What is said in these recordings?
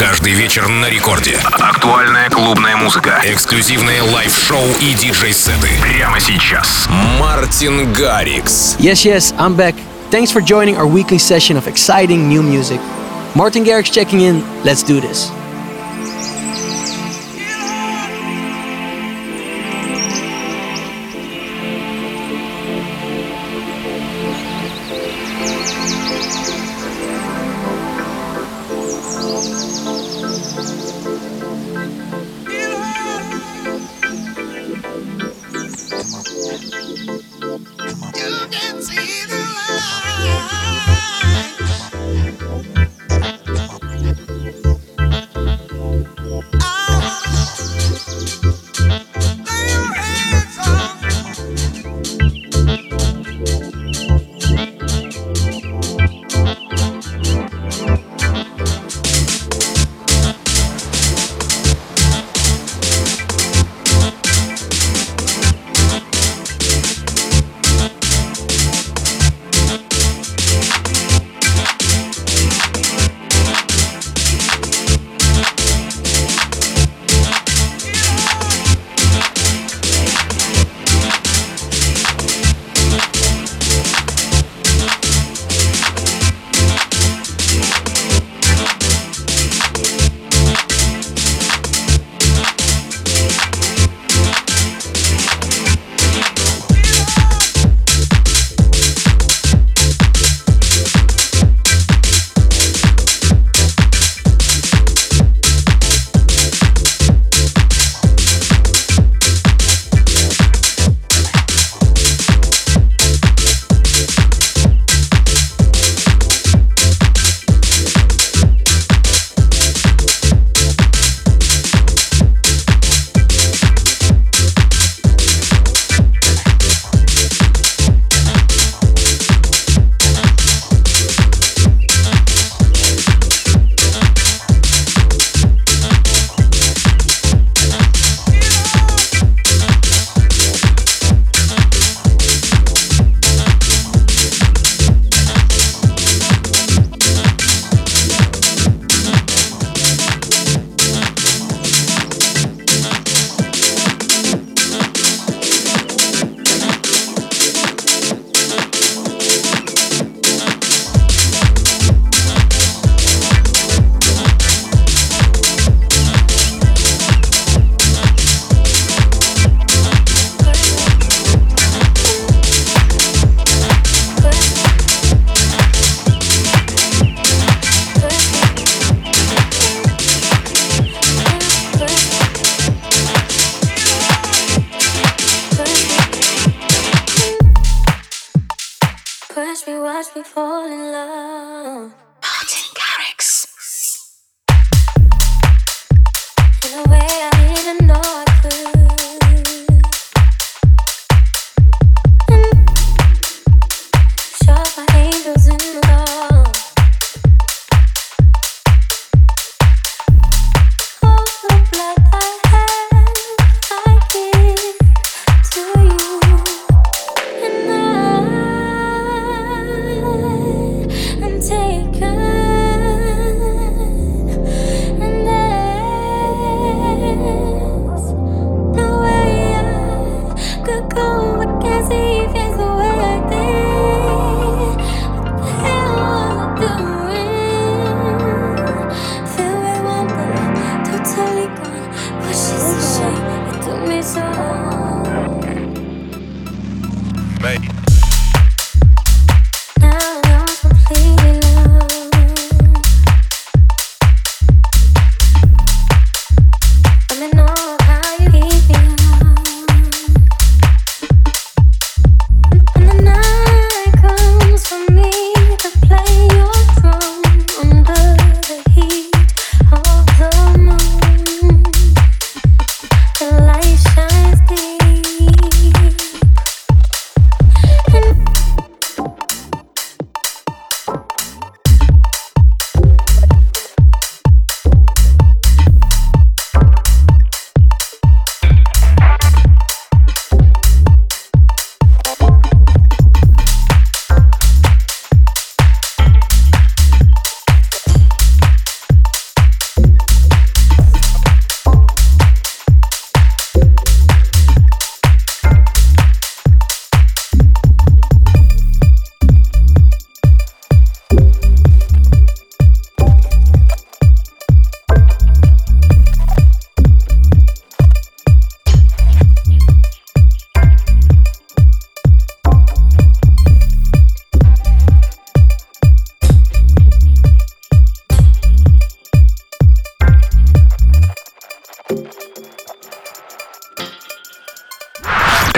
Каждый вечер на рекорде. Актуальная клубная музыка. Эксклюзивные лайв-шоу и диджей-сеты. Прямо сейчас. Мартин Гаррикс. Yes, yes, I'm back. Thanks for joining our weekly session of exciting new music. Martin Garrix checking in. Let's do this.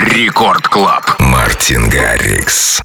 Рекорд Клаб. Мартин Гаррикс.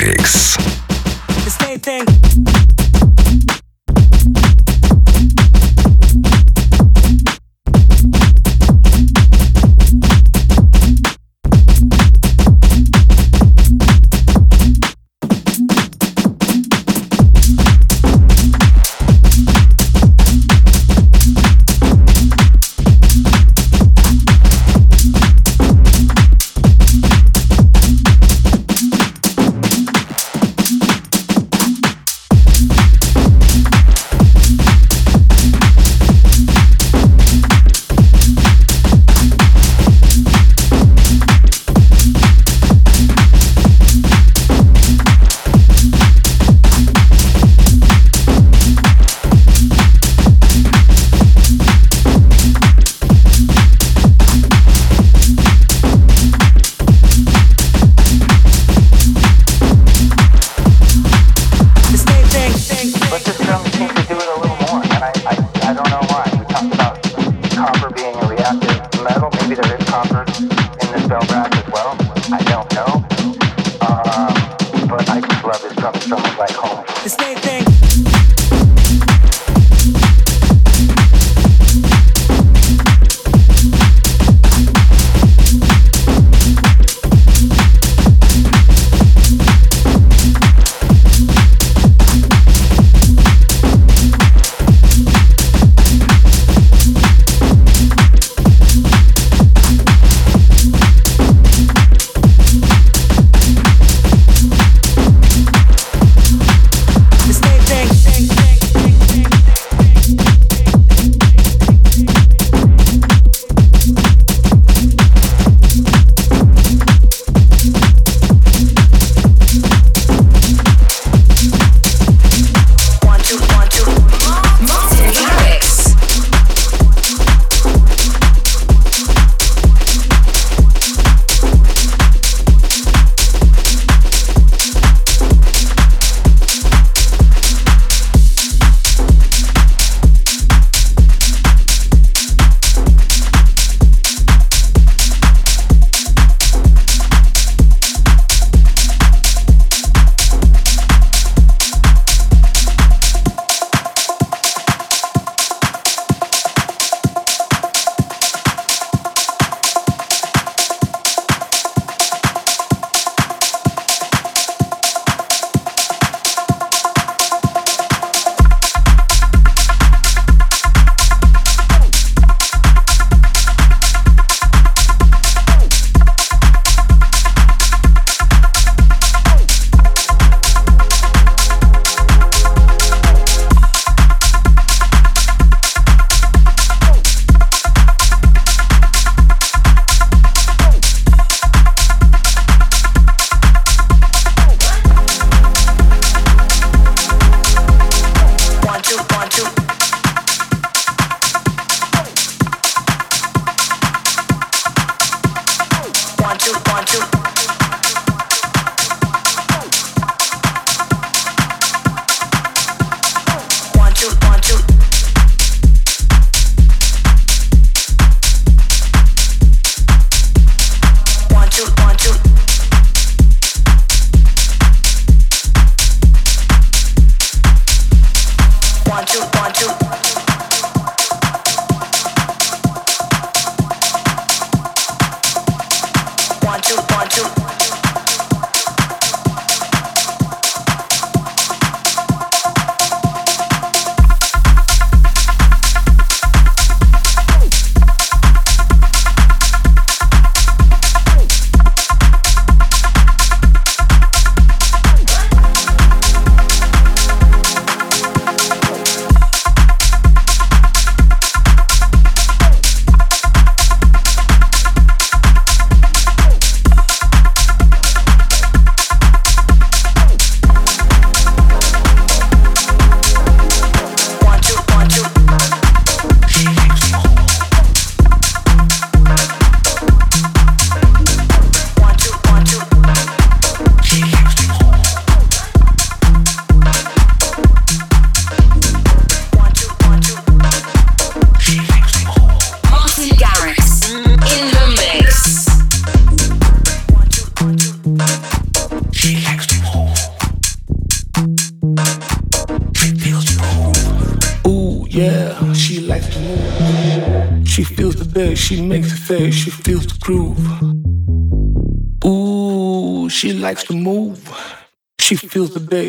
Matrix.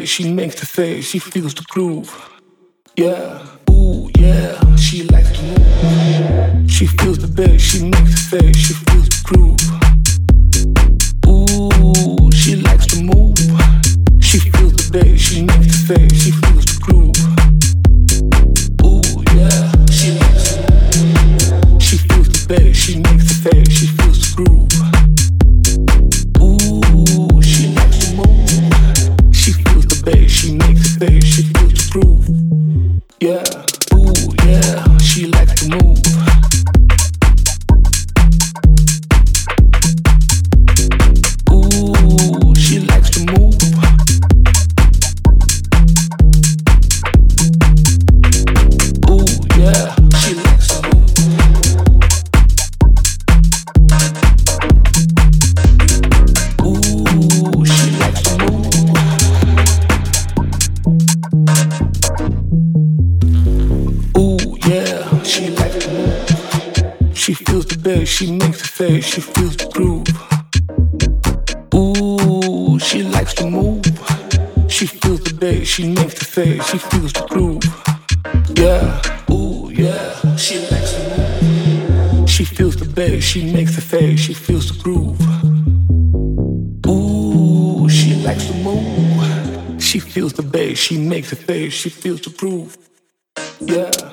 she makes the face, she feels the groove. Yeah, ooh, yeah, she likes to move. She feels the bass, she makes the face, she make the things she feels to prove. Yeah.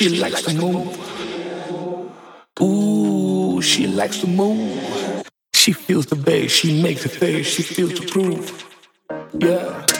She likes to move. Ooh, she likes to move. She feels the bass, she makes the face, she feels the groove. Yeah.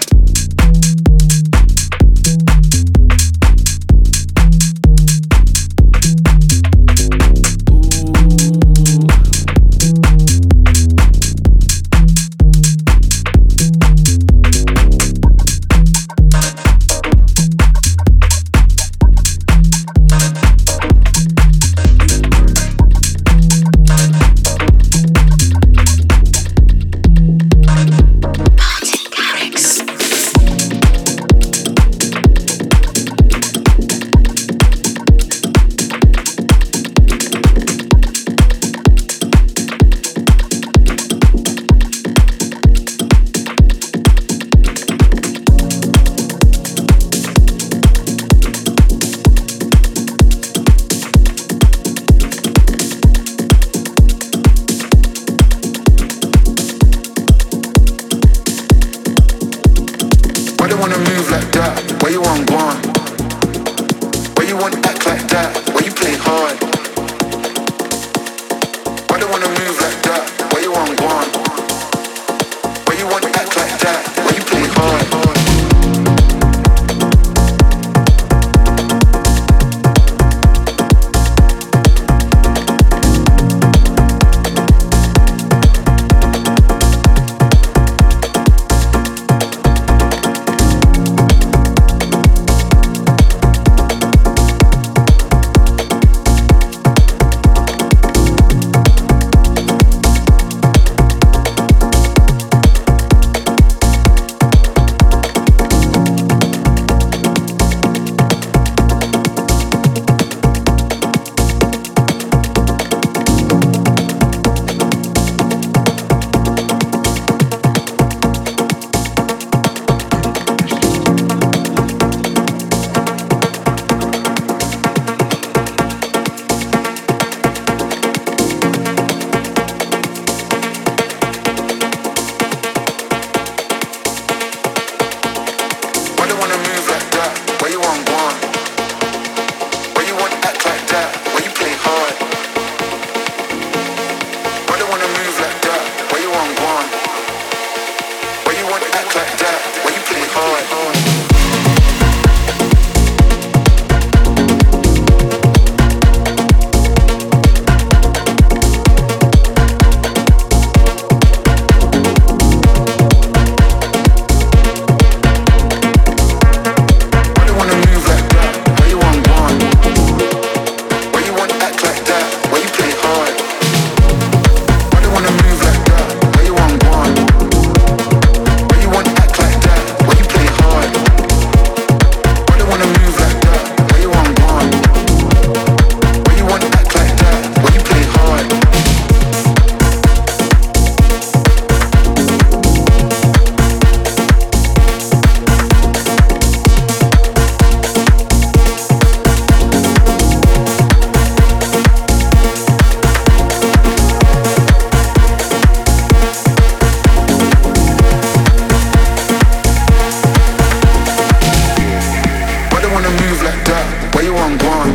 wanna move like that? Why you want one?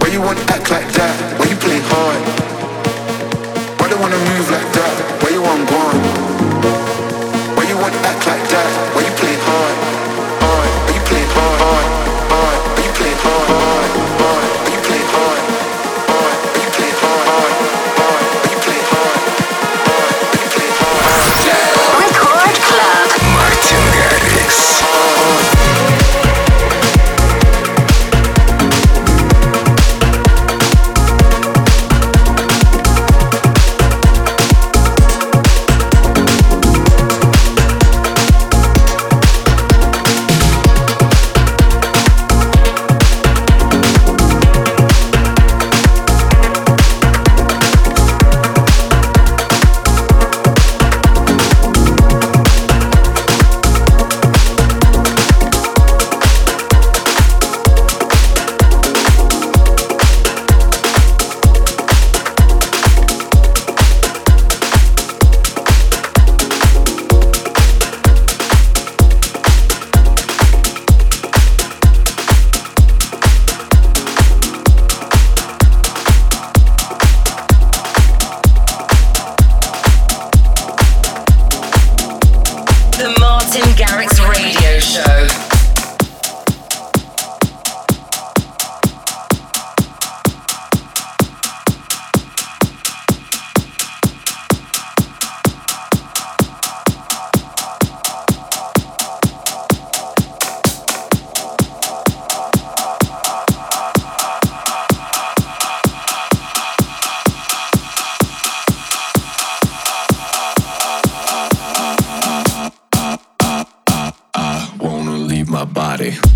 Why you want act like that? Why you play hard? Why they wanna move like that? Why you want one? Why you want act like that? Why body.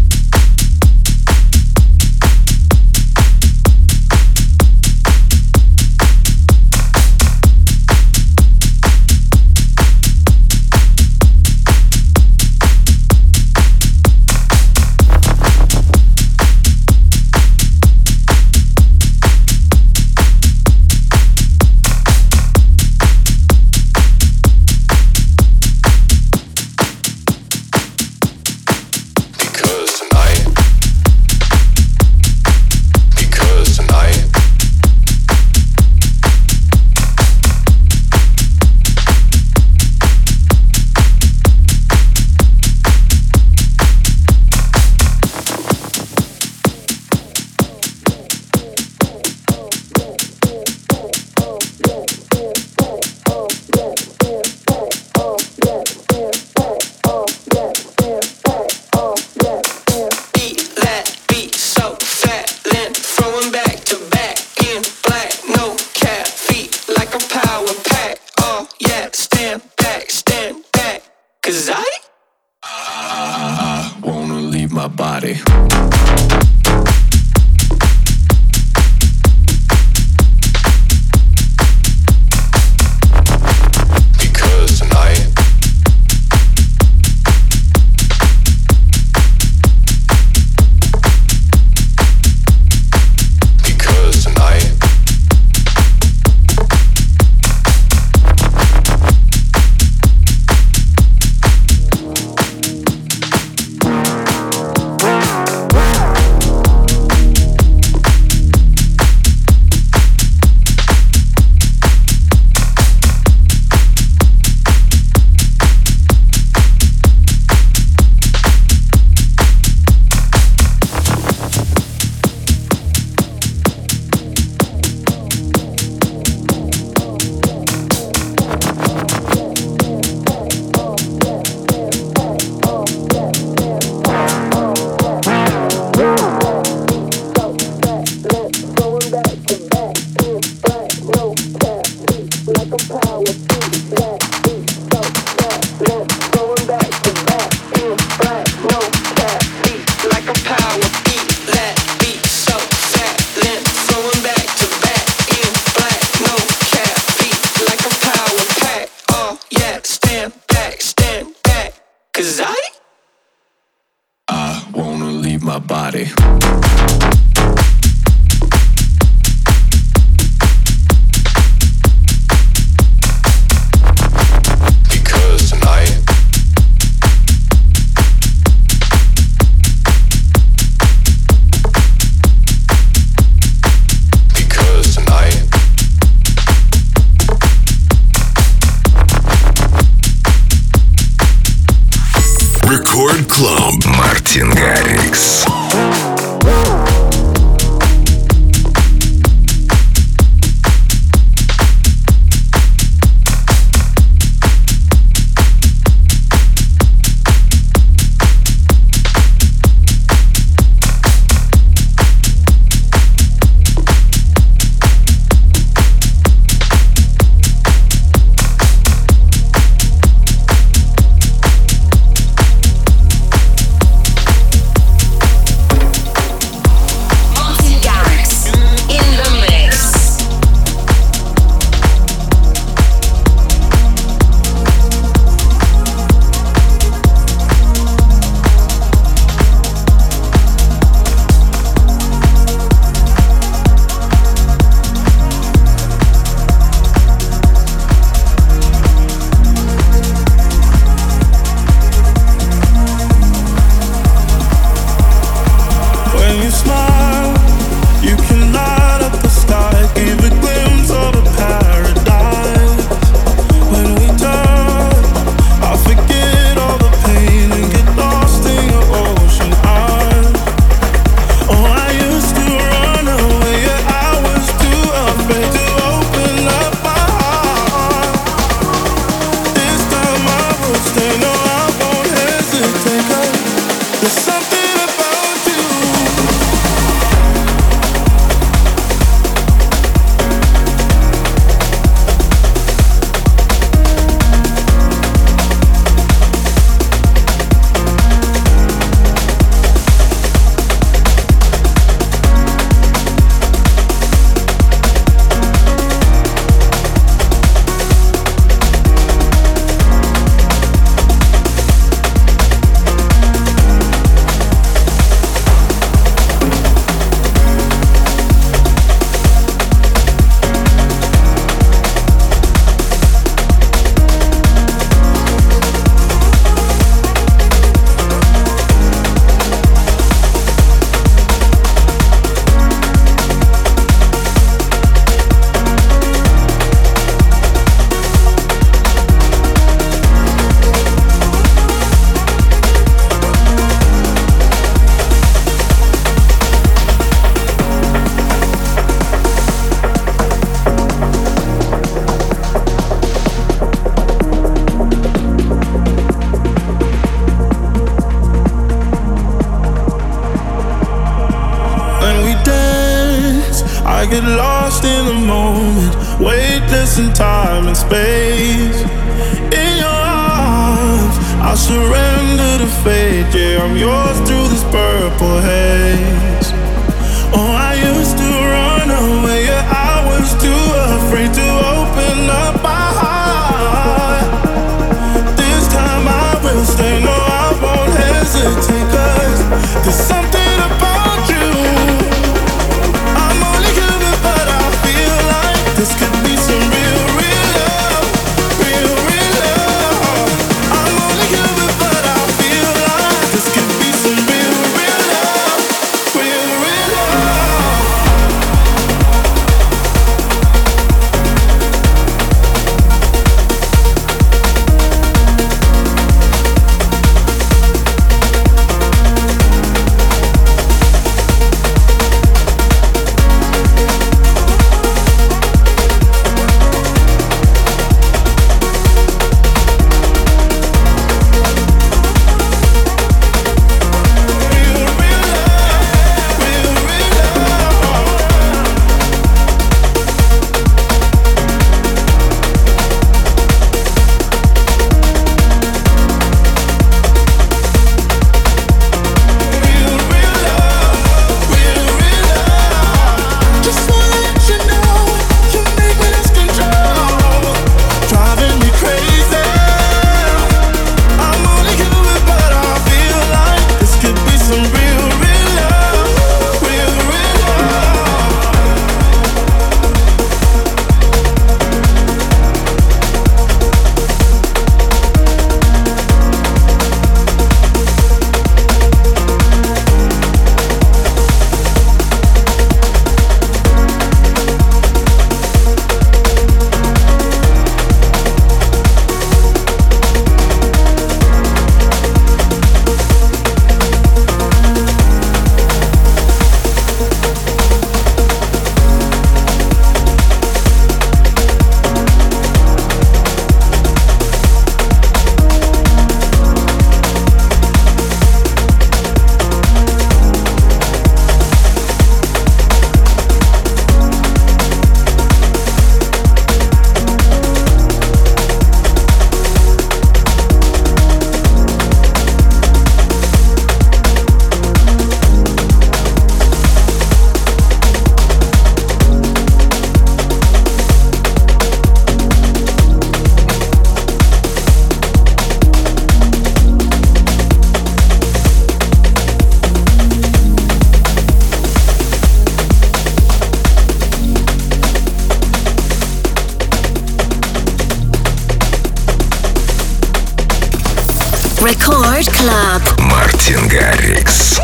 Record Club. Martin Garrix.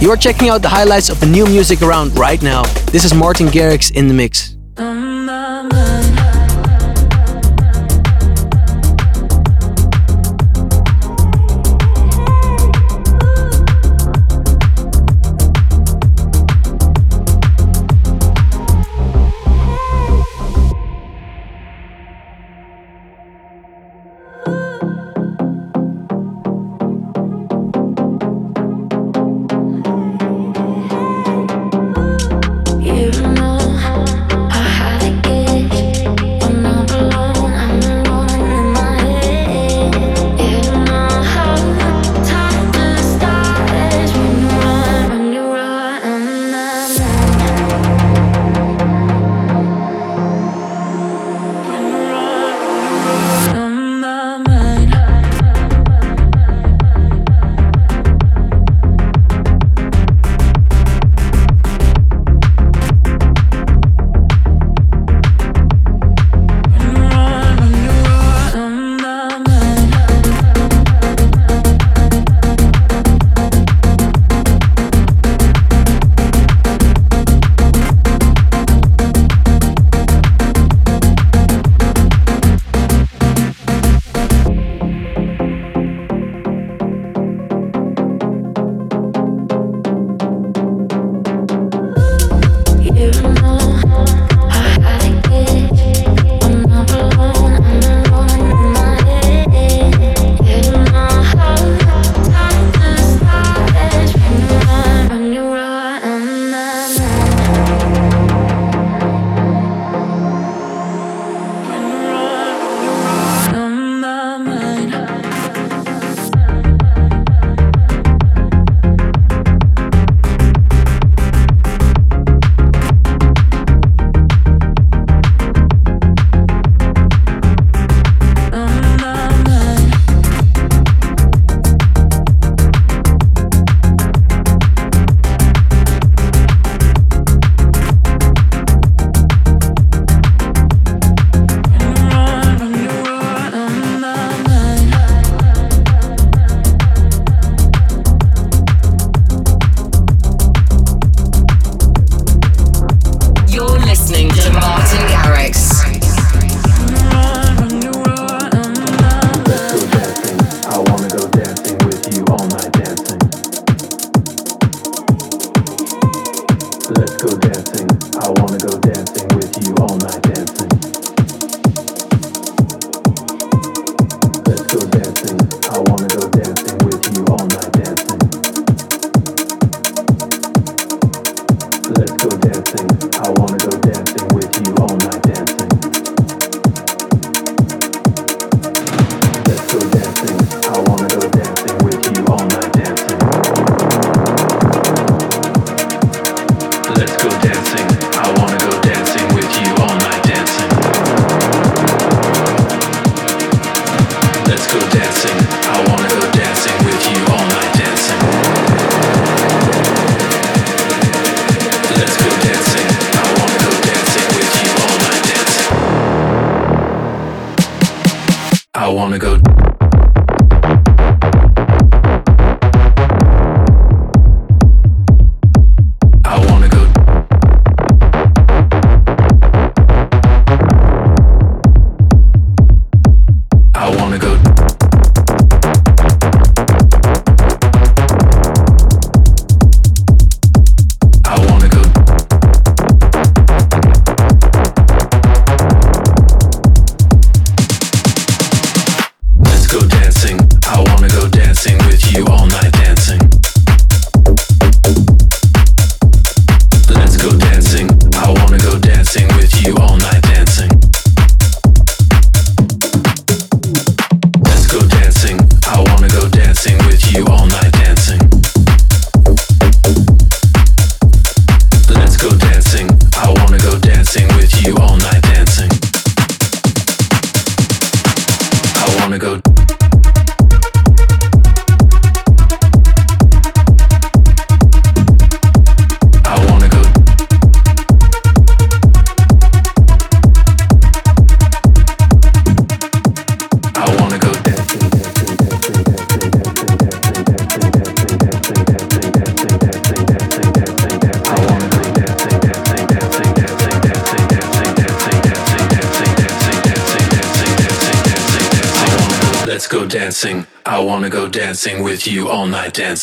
You're checking out the highlights of the new music around right now. This is Martin Garrix in the mix.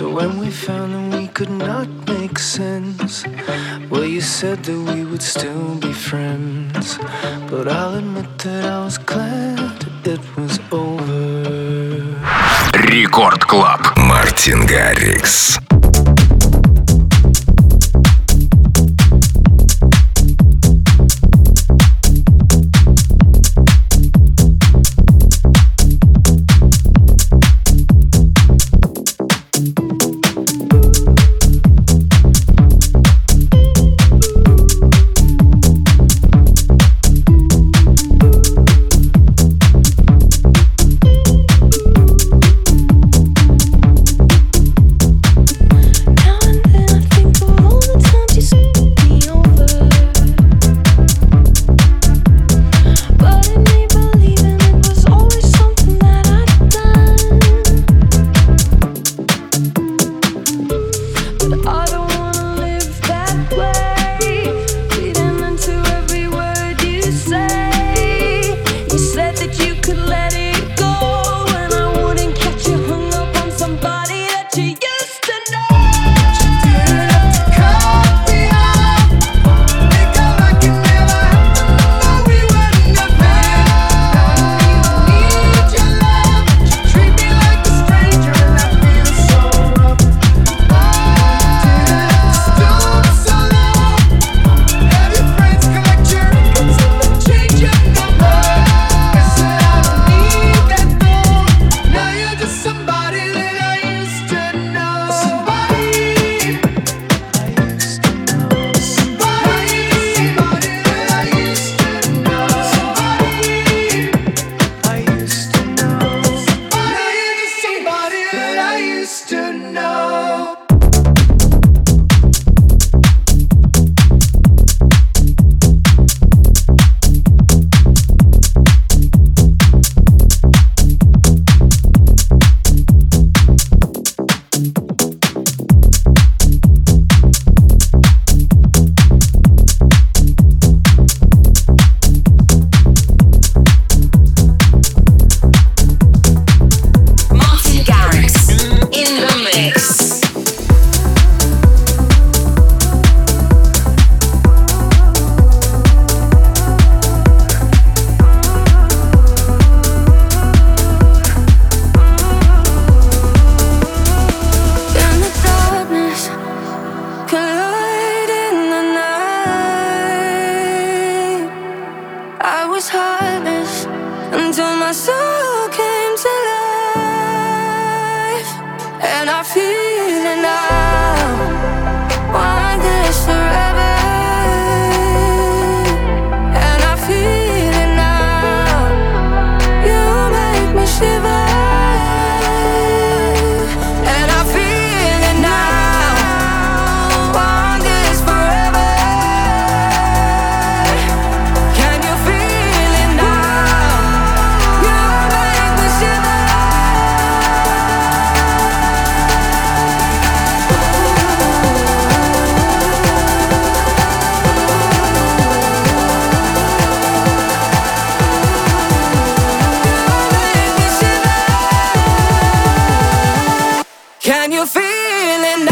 So when we found that we could not make sense, well, you said that we would still be friends. But I'll admit that I was glad it was over. Рекорд Клаб. Мартин Гаррикс. you're feeling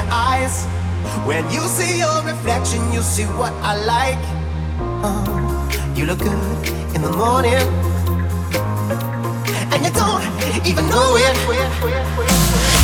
my eyes. When you see your reflection, you see what I like. Uh, you look good in the morning, and you don't even know it.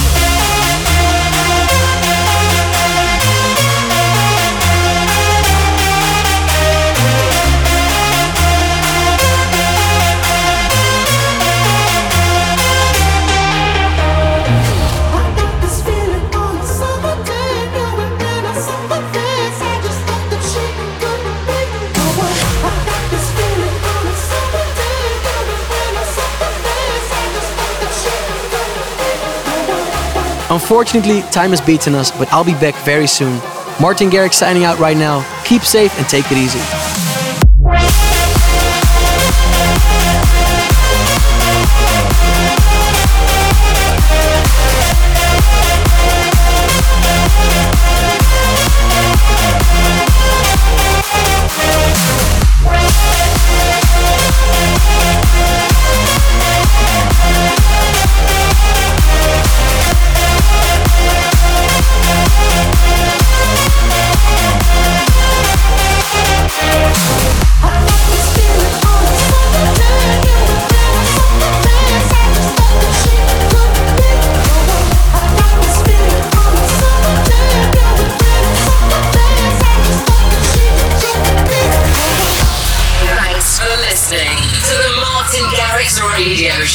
Unfortunately, time has beaten us, but I'll be back very soon. Martin Garrix signing out right now. Keep safe and take it easy.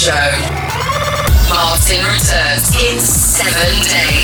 Show. Martin returns in seven days.